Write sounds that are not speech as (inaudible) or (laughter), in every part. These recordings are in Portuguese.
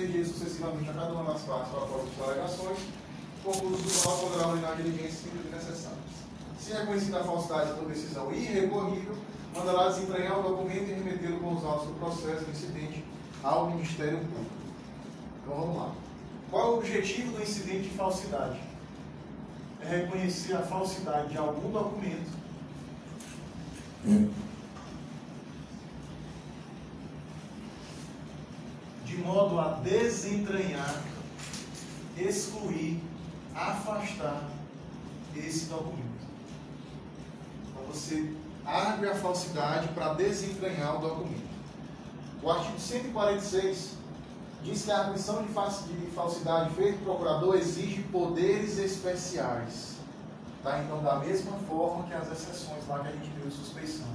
dias sucessivamente a cada uma das partes para a das alegações, o concurso tribunal poderá ordenar diligências necessárias. Se reconhecida a falsidade por decisão irrecorrível, mandará desentranhar o documento e remetê-lo com os autos do processo do incidente ao Ministério Público. Então vamos lá. Qual é o objetivo do incidente de falsidade? É reconhecer a falsidade de algum documento modo a desentranhar, excluir, afastar esse documento. Então você argue a falsidade para desentranhar o documento. O artigo 146 diz que a arguição de falsidade feita pelo procurador exige poderes especiais. Tá? Então, da mesma forma que as exceções lá que a gente viu de suspeição.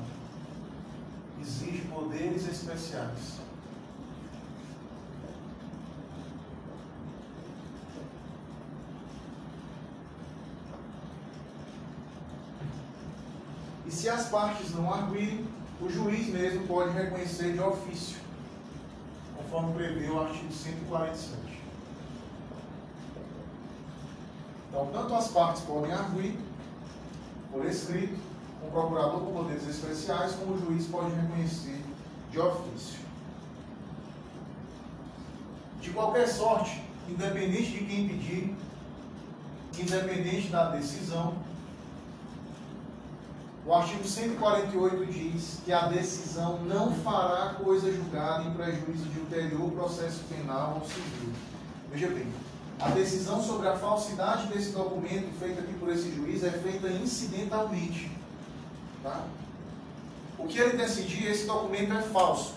Exige poderes especiais. E se as partes não arguirem, o juiz mesmo pode reconhecer de ofício, conforme prevê o artigo 147. Então, tanto as partes podem arguir, por escrito, o procurador com poderes especiais, como o juiz pode reconhecer de ofício. De qualquer sorte, independente de quem pedir, independente da decisão, o artigo 148 diz que a decisão não fará coisa julgada em prejuízo de ulterior processo penal ou civil. Veja bem, a decisão sobre a falsidade desse documento feita aqui por esse juiz é feita incidentalmente. Tá? O que ele decidir, esse documento é falso.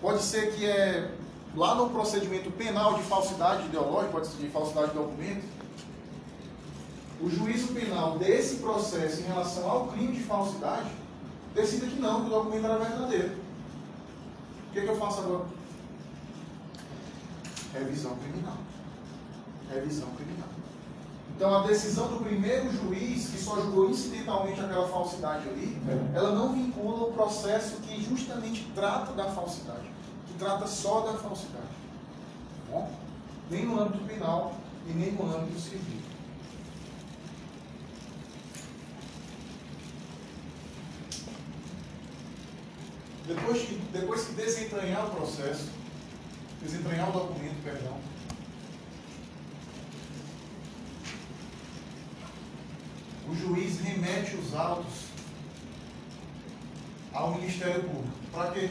Pode ser que é lá no procedimento penal de falsidade ideológica, pode ser de falsidade de documento, o juízo penal desse processo em relação ao crime de falsidade decida que não, que o documento era verdadeiro. O que, é que eu faço agora? Revisão criminal. Revisão criminal. Então a decisão do primeiro juiz, que só julgou incidentalmente aquela falsidade ali, ela não vincula o processo que justamente trata da falsidade, que trata só da falsidade. Bom? Nem no âmbito penal e nem no âmbito civil. Depois que, depois que desentranhar o processo, desentranhar o documento, perdão, o juiz remete os autos ao Ministério Público. Para quê?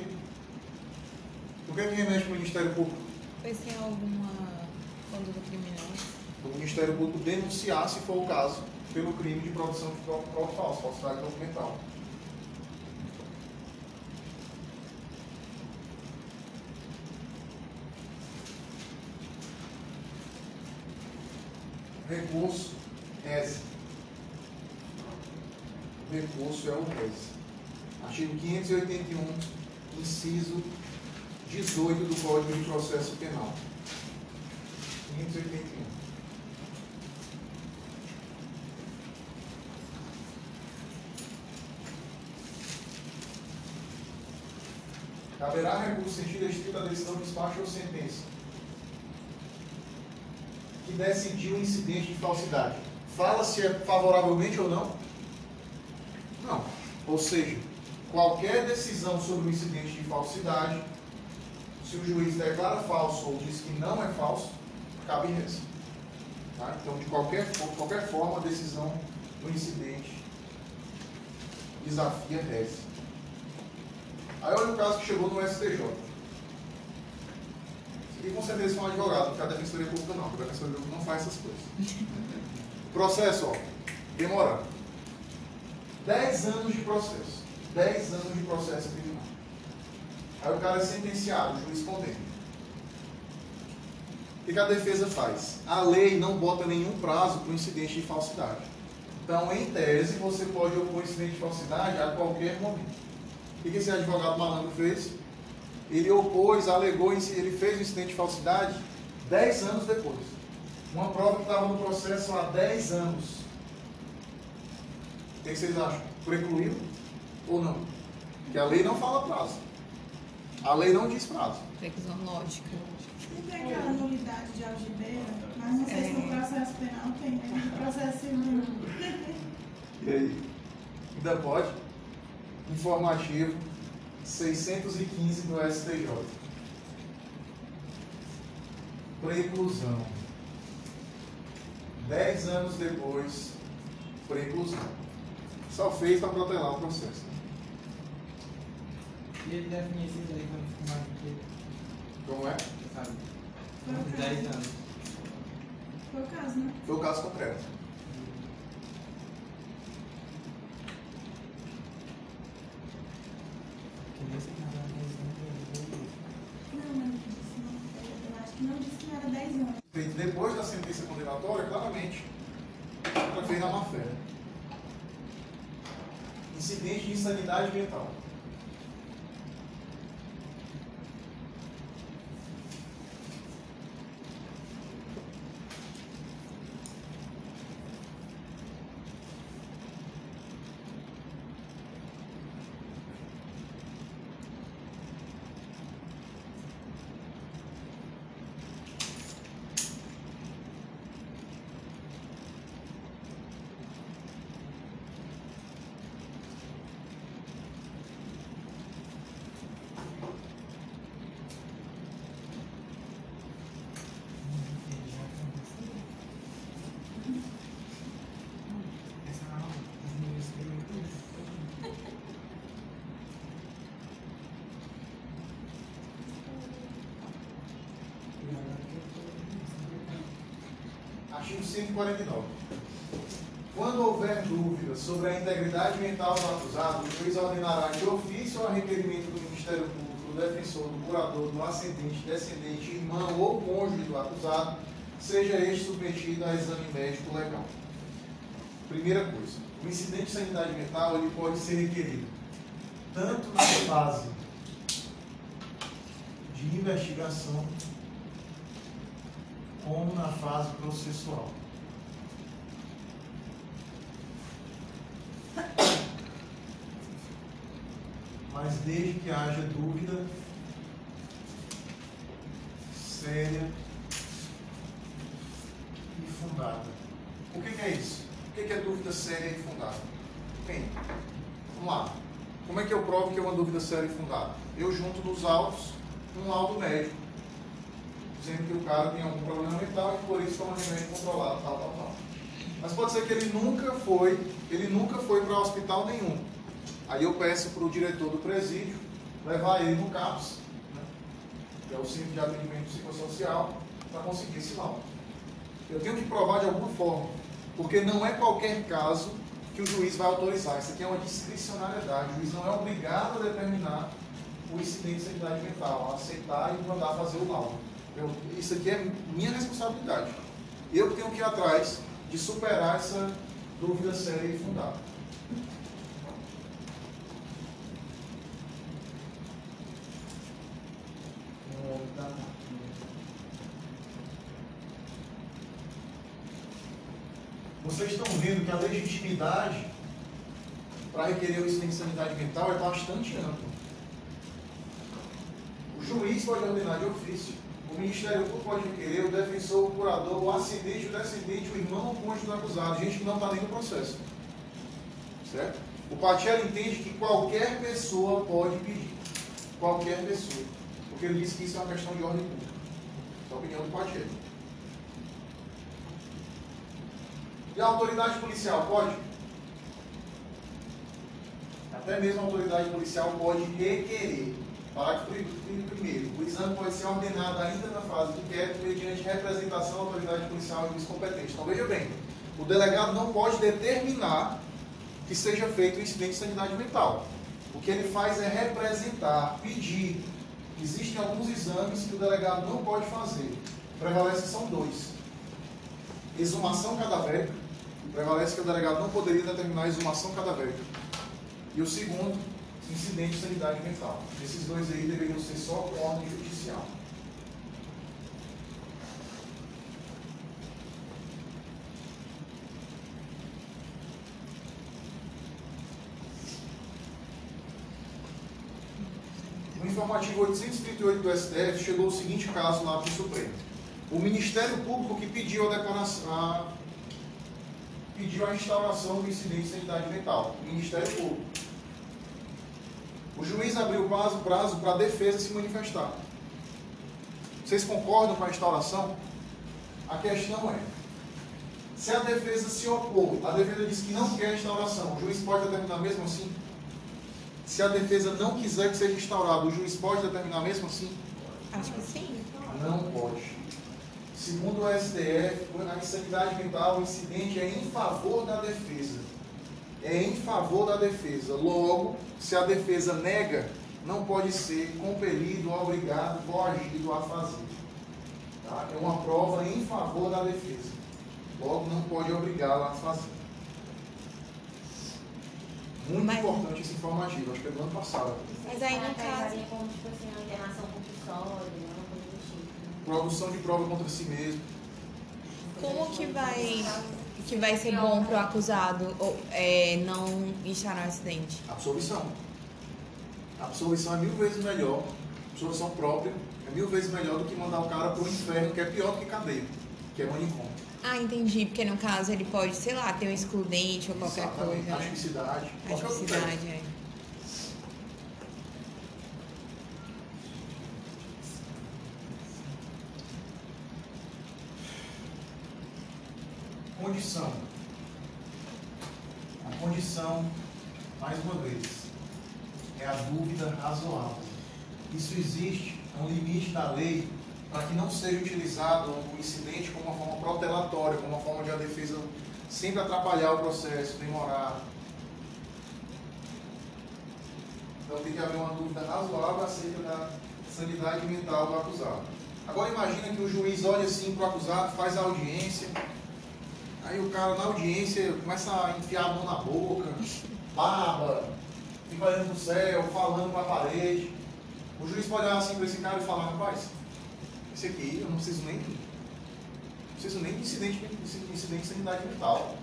Por que, que remete para o Ministério Público? Pois tem alguma conduta criminosa. O Ministério Público denunciar, se for o caso, pelo crime de produção de prova falsa, falsidade documental. Recurso. O recurso é o RES. Artigo 581, inciso 18 do Código de Processo Penal. 581. Caberá recurso sentido estrito da decisão, despacho ou sentença que decidiu o incidente de falsidade. Fala se é favoravelmente ou não? Não. Ou seja, qualquer decisão sobre o incidente de falsidade, se o juiz declara falso ou diz que não é falso, cabe res. Tá? Então, de qualquer, de qualquer forma, a decisão do incidente desafia res. Aí olha o caso que chegou no STJ. E com certeza foi um advogado, porque a defensoria pública não, porque a defensoria pública não faz essas coisas. Processo, ó, demorando. 10 anos de processo. 10 anos de processo criminal. Aí o cara é sentenciado, o juiz condena. O que a defesa faz? A lei não bota nenhum prazo para o incidente de falsidade. Então, em tese, você pode opor incidente de falsidade a qualquer momento. O que esse advogado malandro fez? Ele opôs, alegou, ele fez o incidente de falsidade 10 anos depois. Uma prova que estava no processo há 10 anos. O que vocês acham? Precluído ou não? Porque a lei não fala prazo. A lei não diz prazo. Previsão lógica. de algibeira, mas não sei se no É. processo penal tem, né? No processo civil. E aí? Ainda pode? Informativo 615 do STJ. Preclusão. Dez anos depois, preclusão. Só fez para protelar o processo. E ele define esses aí quando fica mais do que, Como é? sabe? Foi o caso. 10 anos. Foi o caso, né? Foi o caso concreto. Que nesse caso, a decisão dele, Não, não disse, não. Eu- Eu acho que não disse que não era 10 anos. Feito depois da sentença condenatória, claramente, ela fez na má fé. Incidente de insanidade mental. ele já aconteceu. Essa aula, as meninas escrevem tudo. E agora que eu tô Artigo 149. Quando houver dúvida sobre a integridade mental do acusado, o juiz ordenará de ofício ou a requerimento do Ministério Público, do defensor, do curador, do ascendente, descendente, irmão ou cônjuge do acusado, seja este submetido a exame médico legal. Primeira coisa, o incidente de sanidade mental ele pode ser requerido tanto na fase de investigação como na fase processual. Mas desde que haja dúvida séria e fundada. O que, que é isso? O que, que é dúvida séria e fundada? Bem, vamos lá. Como é que eu provo que é uma dúvida séria e fundada? Eu junto nos autos um laudo médico dizendo que o cara tem algum problema mental e por isso toma remédio controlado, tal, tal, tal. Mas pode ser que ele nunca foi, ele nunca foi para hospital nenhum. Aí eu peço para o diretor do presídio levar ele no CAPS, né, que é o Centro de Atendimento Psicossocial, para conseguir esse laudo. Eu tenho que provar de alguma forma, porque não é qualquer caso que o juiz vai autorizar. Isso aqui é uma discricionariedade. O juiz não é obrigado a determinar o incidente de sanidade mental, a aceitar e mandar fazer o laudo. Eu- isso aqui é minha responsabilidade. Eu tenho que ir atrás de superar essa dúvida séria e fundada. Vocês estão vendo que a legitimidade para requerer o incidente de sanidade mental é bastante ampla. O juiz pode ordenar de ofício, o Ministério Público pode requerer o defensor, o curador, o acidente, o descendente, o irmão ou cônjuge do acusado, gente que não está nem no processo. Certo? O Patiello entende que qualquer pessoa pode pedir. Qualquer pessoa. Porque ele disse que isso é uma questão de ordem pública. É a opinião do Patiello. E a autoridade policial pode? Até mesmo a autoridade policial pode requerer. Parágrafo 3 exame pode ser ordenado ainda na fase do inquérito mediante representação da autoridade policial e competente. Então veja bem, o delegado não pode determinar que seja feito o incidente de sanidade mental. O que ele faz é representar, pedir. Existem alguns exames que o delegado não pode fazer. Prevalece são dois. Exumação cadavérica. Prevalece que o delegado não poderia determinar a exumação cadavérica. E o segundo, incidente de sanidade mental. Esses dois aí deveriam ser só ordem judicial. No informativo 838 do STF chegou o seguinte caso lá para o Supremo. o Ministério Público que pediu a declaração, a- pediu a instauração do incidente de sanidade mental. O Ministério Público. O juiz abriu prazo prazo para a defesa se manifestar. Vocês concordam com a instauração? A questão é, se a defesa se opor, a defesa diz que não quer a instauração, o juiz pode determinar mesmo assim? Se a defesa não quiser que seja instaurado, o juiz pode determinar mesmo assim? Acho que sim. Não pode. Segundo o STF, a insanidade mental, o incidente é em favor da defesa. É em favor da defesa. Logo, se a defesa nega, não pode ser compelido, obrigado, coagido a fazer. Tá? É uma prova em favor da defesa. Logo, não pode obrigá-la a fazer. Muito Mas- importante esse informativo, acho que é do ano passado. Mas aí, no Essa caso- pegaria como, tipo assim, uma internação compulsória, uma coisa do tipo. né? Produção de prova contra si mesmo. Como que vai que vai ser bom pro acusado ou, é, não instaurar um acidente? Absolvição. Absolvição é mil vezes melhor, absolvição própria é mil vezes melhor do que mandar o cara pro inferno, que é pior do que cadeia, que é manicômio. Ah, entendi, porque no caso ele pode, sei lá, ter um excludente ou qualquer Exatamente. coisa, né? Qualquer outro defeito. Atipicidade, é. Condição. A condição, mais uma vez, é a dúvida razoável. Isso existe, é um limite da lei para que não seja utilizado o incidente como uma forma protelatória, como uma forma de a defesa sempre atrapalhar o processo, demorar. Então tem que haver uma dúvida razoável acerca da sanidade mental do acusado. Agora imagina que o juiz olha assim para o acusado, faz a audiência, aí o cara na audiência começa a enfiar a mão na boca, barba, fica olhando pro céu, falando com a parede. O juiz pode olhar assim para esse cara e falar, rapaz, esse aqui eu não preciso nem. Não preciso nem de incidente, de incidente de sanidade mental.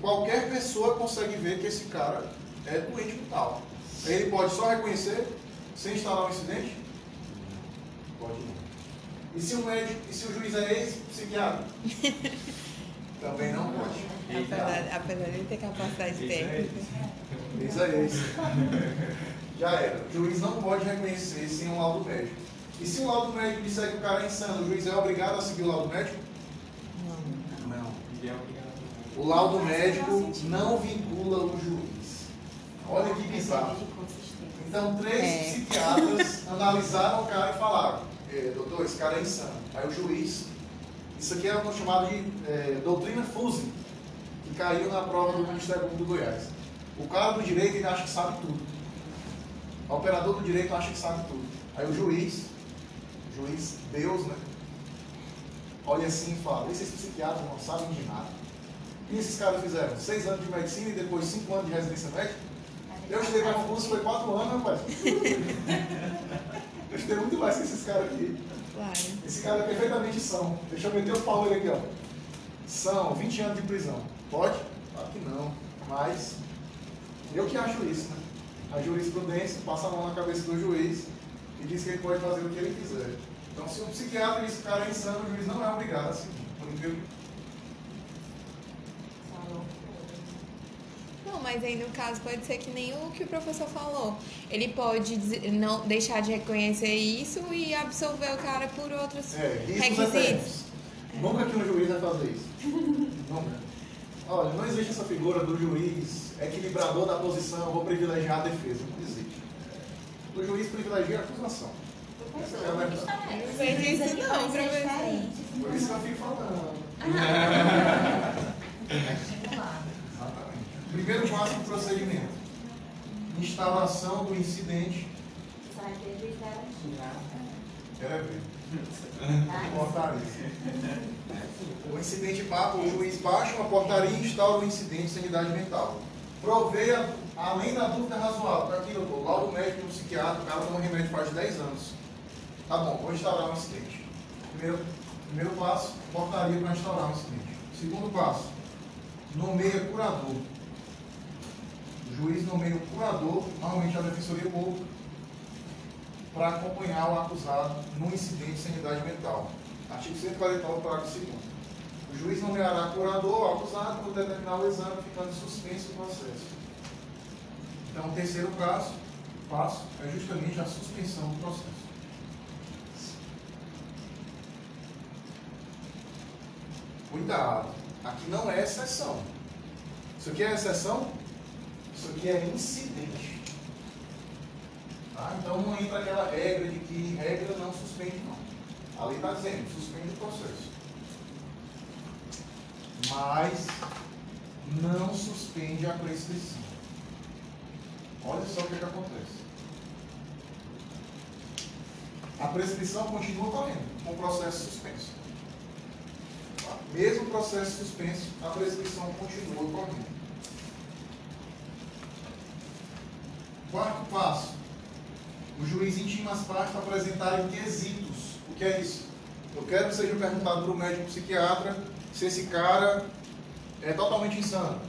Qualquer pessoa consegue ver que esse cara é doente mental. Aí ele pode só reconhecer sem instalar o incidente? Pode não. E se o médico, e se o juiz é ex-psiquiatra? (laughs) Também não pode. Apesar, apesar de ele ter capacidade técnica. Ex é ex. (laughs) Já era. O juiz não pode reconhecer sem um laudo médico. E se o laudo médico disser que o cara é insano, o juiz é obrigado a seguir o laudo médico? Não. Não. É obrigado. O laudo médico não vincula o juiz. Olha que bizarro. Consistência. Então, três É. psiquiatras analisaram o cara e falaram: "É, doutor, esse cara é insano. Aí o juiz, isso aqui é o chamado de é, doutrina Fuse, que caiu na prova do Ministério Público do Goiás. O cara do direito ele acha que sabe tudo. O operador do direito acha que sabe tudo. Aí o juiz, o juiz Deus, né? Olha assim e fala: esses psiquiatras não sabem de nada. Que esses caras fizeram? Seis anos de medicina e depois cinco anos de residência médica? Eu estudei para concurso, foi quatro anos, rapaz. (laughs) Eu estudei muito mais que esses caras aqui. Claro. Esse cara é perfeitamente são. Deixa eu meter o pau nele aqui, ó. São 20 anos de prisão. Pode? Claro que não. Mas eu que acho isso, né? A jurisprudência passa a mão na cabeça do juiz e diz que ele pode fazer o que ele quiser. Então, se o psiquiatra diz que o cara é insano, o juiz não é obrigado a seguir. Por incrível que Não, mas aí no caso pode ser que nem o que o professor falou. Ele pode dizer- não deixar de reconhecer isso e absolver o cara por outros É, riscos requisitos. eternos. Nunca que um juiz vai fazer isso. (laughs) Nunca. Olha, não existe essa figura do juiz equilibrador da posição, vou privilegiar a defesa. Não existe. O juiz privilegia a acusação. Essa é a verdade. Não vejo isso não, professor. Por isso que eu fico falando. (laughs) (laughs) Primeiro passo do procedimento. Instalação do incidente. Quero ver. Portaria. O incidente papo, o juiz baixa uma portaria e instaura o incidente de sanidade mental. Proveia, além da dúvida razoável, tá aqui, doutor, laudo médico do psiquiatra, o cara toma remédio faz 10 anos. Tá bom, vou instaurar um incidente. Primeiro, primeiro passo, portaria para instaurar um incidente. Segundo passo, nomeia curador. O juiz nomeia o curador, normalmente a defensoria pública, para acompanhar o acusado no incidente de sanidade mental. Artigo 149, parágrafo 2 O juiz nomeará curador ao acusado quando determinar o exame, ficando suspenso o processo. Então, o terceiro caso, passo, é justamente a suspensão do processo. Cuidado, aqui não é exceção. Isso aqui é exceção? Aqui é incidente. Tá? Então não entra aquela regra de que regra não suspende, não. A lei está dizendo, suspende o processo. Mas não suspende a prescrição. Olha só o que, que acontece. A prescrição continua correndo com o processo suspenso. Tá? Mesmo processo suspenso, a prescrição continua correndo. Passo. O juiz intima as partes para apresentarem quesitos. O que é isso? Eu quero que seja perguntado para o médico psiquiatra se esse cara é totalmente insano.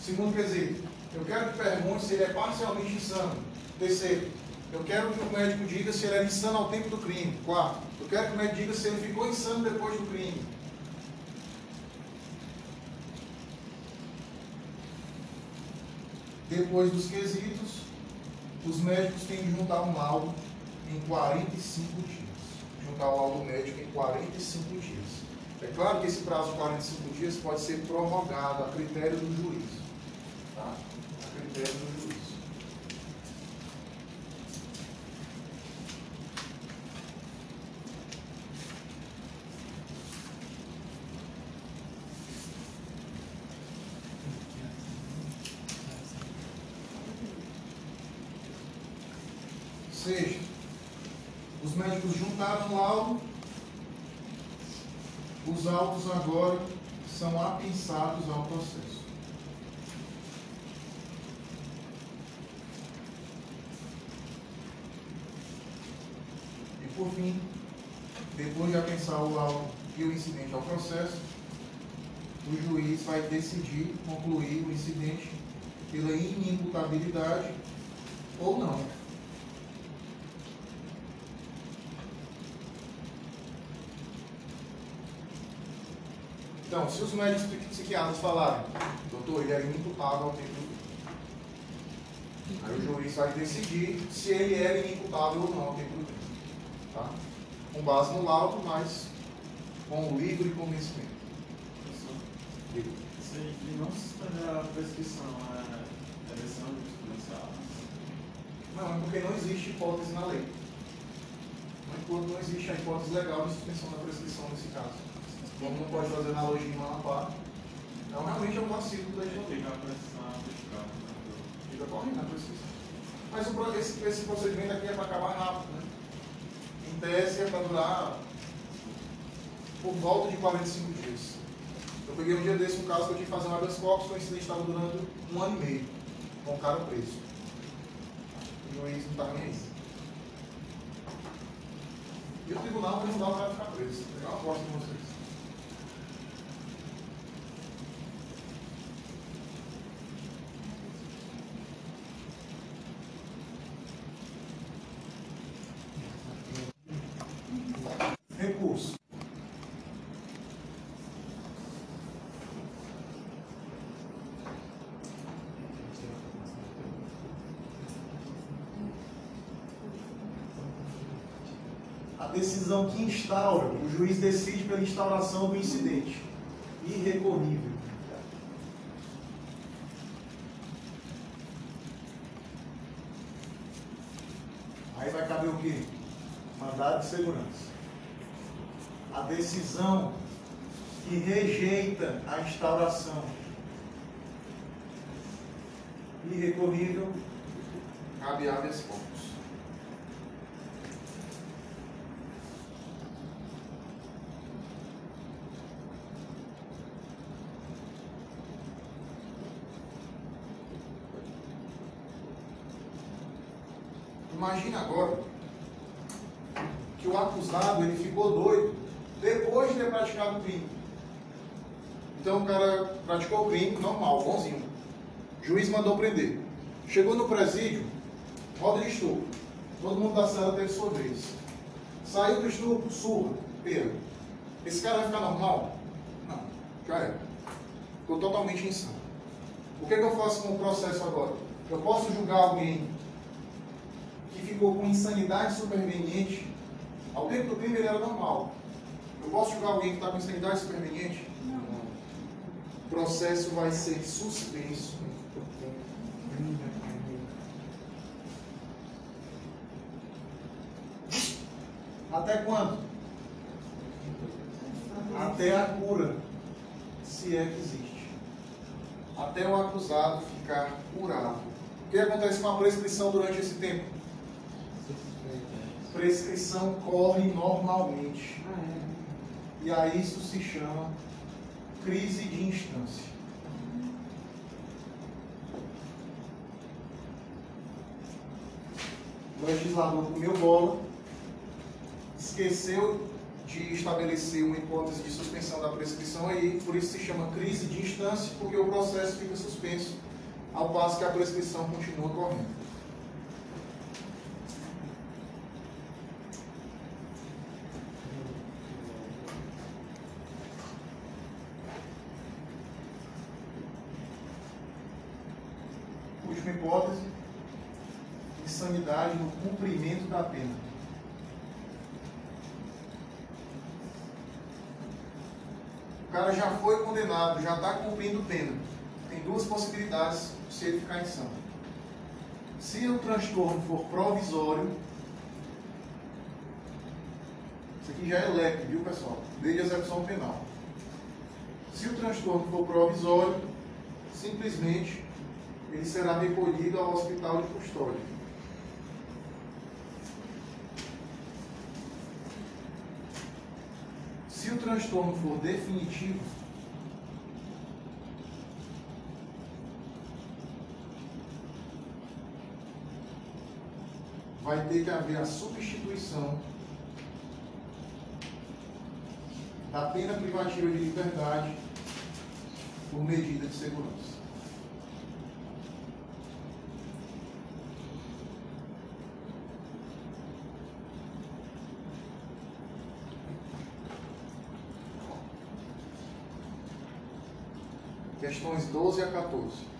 Segundo quesito, eu quero que pergunte se ele é parcialmente insano. Terceiro, eu quero que o médico diga se ele era insano ao tempo do crime. Quarto, eu quero que o médico diga se ele ficou insano depois do crime. Depois dos quesitos, os médicos têm que juntar um laudo em 45 dias. Juntar o laudo médico em 45 dias. É claro que esse prazo de 45 dias pode ser prorrogado a critério do juiz. Tá? A critério do juiz. seja, juntaram o laudo, os autos agora são apensados ao processo. E por fim, depois de apensar o laudo e o incidente ao processo, o juiz vai decidir concluir o incidente pela inimputabilidade ou não. Então, se os médicos psiquiatras falarem, doutor, ele é inimputável ao tempo do. Aí o juiz vai decidir se ele é inimputável ou não ao tempo do. Tá? Com base no laudo, mas com o livre convencimento. Se ele não suspender a prescrição, é eleição de jurisprudencial. Não, é porque não existe hipótese na lei. Enquanto não existe a hipótese legal de suspensão da prescrição nesse caso. Como não pode fazer analogia em Manapá, então realmente é da gente. Fica a prescrição aplicada. Fica correndo a prescrição. Mas o, esse, esse procedimento aqui é para acabar rápido, né? Em tese é para durar por volta de 45 dias. Eu peguei um dia desse um caso que eu tinha que fazer um habeas corpus, o incidente estava durando um ano e meio, com o cara preso. O juiz não estava nem aí. E o tribunal vai mandar o cara ficar preso. Eu aposto com vocês. Recurso. A decisão que instaura, o juiz decide pela instauração do incidente. Irrecorrível. Aí vai caber o quê? Mandado de segurança. A decisão que rejeita a instauração irrecorrível cabe habeas corpus. Imagina agora que o acusado ele ficou doido depois de ter praticado o crime. Então o cara praticou o crime normal, bonzinho. O juiz mandou prender. Chegou no presídio, roda de estupro. Todo mundo da cela teve sua vez. Saiu do estupro, surra, pera. Esse cara vai ficar normal? Não, já é. Ficou totalmente insano. O que, é que eu faço com o processo agora? Eu posso julgar alguém que ficou com insanidade superveniente. Ao tempo do crime ele era normal. Eu posso julgar alguém que está com insanidade superveniente? Não. O processo vai ser suspenso. Até quando? Até a cura, se é que existe. Até o acusado ficar curado. O que acontece com a prescrição durante esse tempo? Prescrição corre normalmente. E aí isso se chama crise de instância. O legislador comeu bola, esqueceu de estabelecer uma hipótese de suspensão da prescrição aí, por isso se chama crise de instância, porque o processo fica suspenso, ao passo que a prescrição continua correndo. Última hipótese, insanidade no cumprimento da pena. O cara já foi condenado, já está cumprindo pena. Tem duas possibilidades se ele ficar insano. Se o transtorno for provisório, isso aqui já é leque, viu pessoal? Lei de execução penal. Se o transtorno for provisório, simplesmente ele será recolhido ao hospital de custódia. Se o transtorno for definitivo, vai ter que haver a substituição da pena privativa de liberdade por medida de segurança. Questões 12 a 14.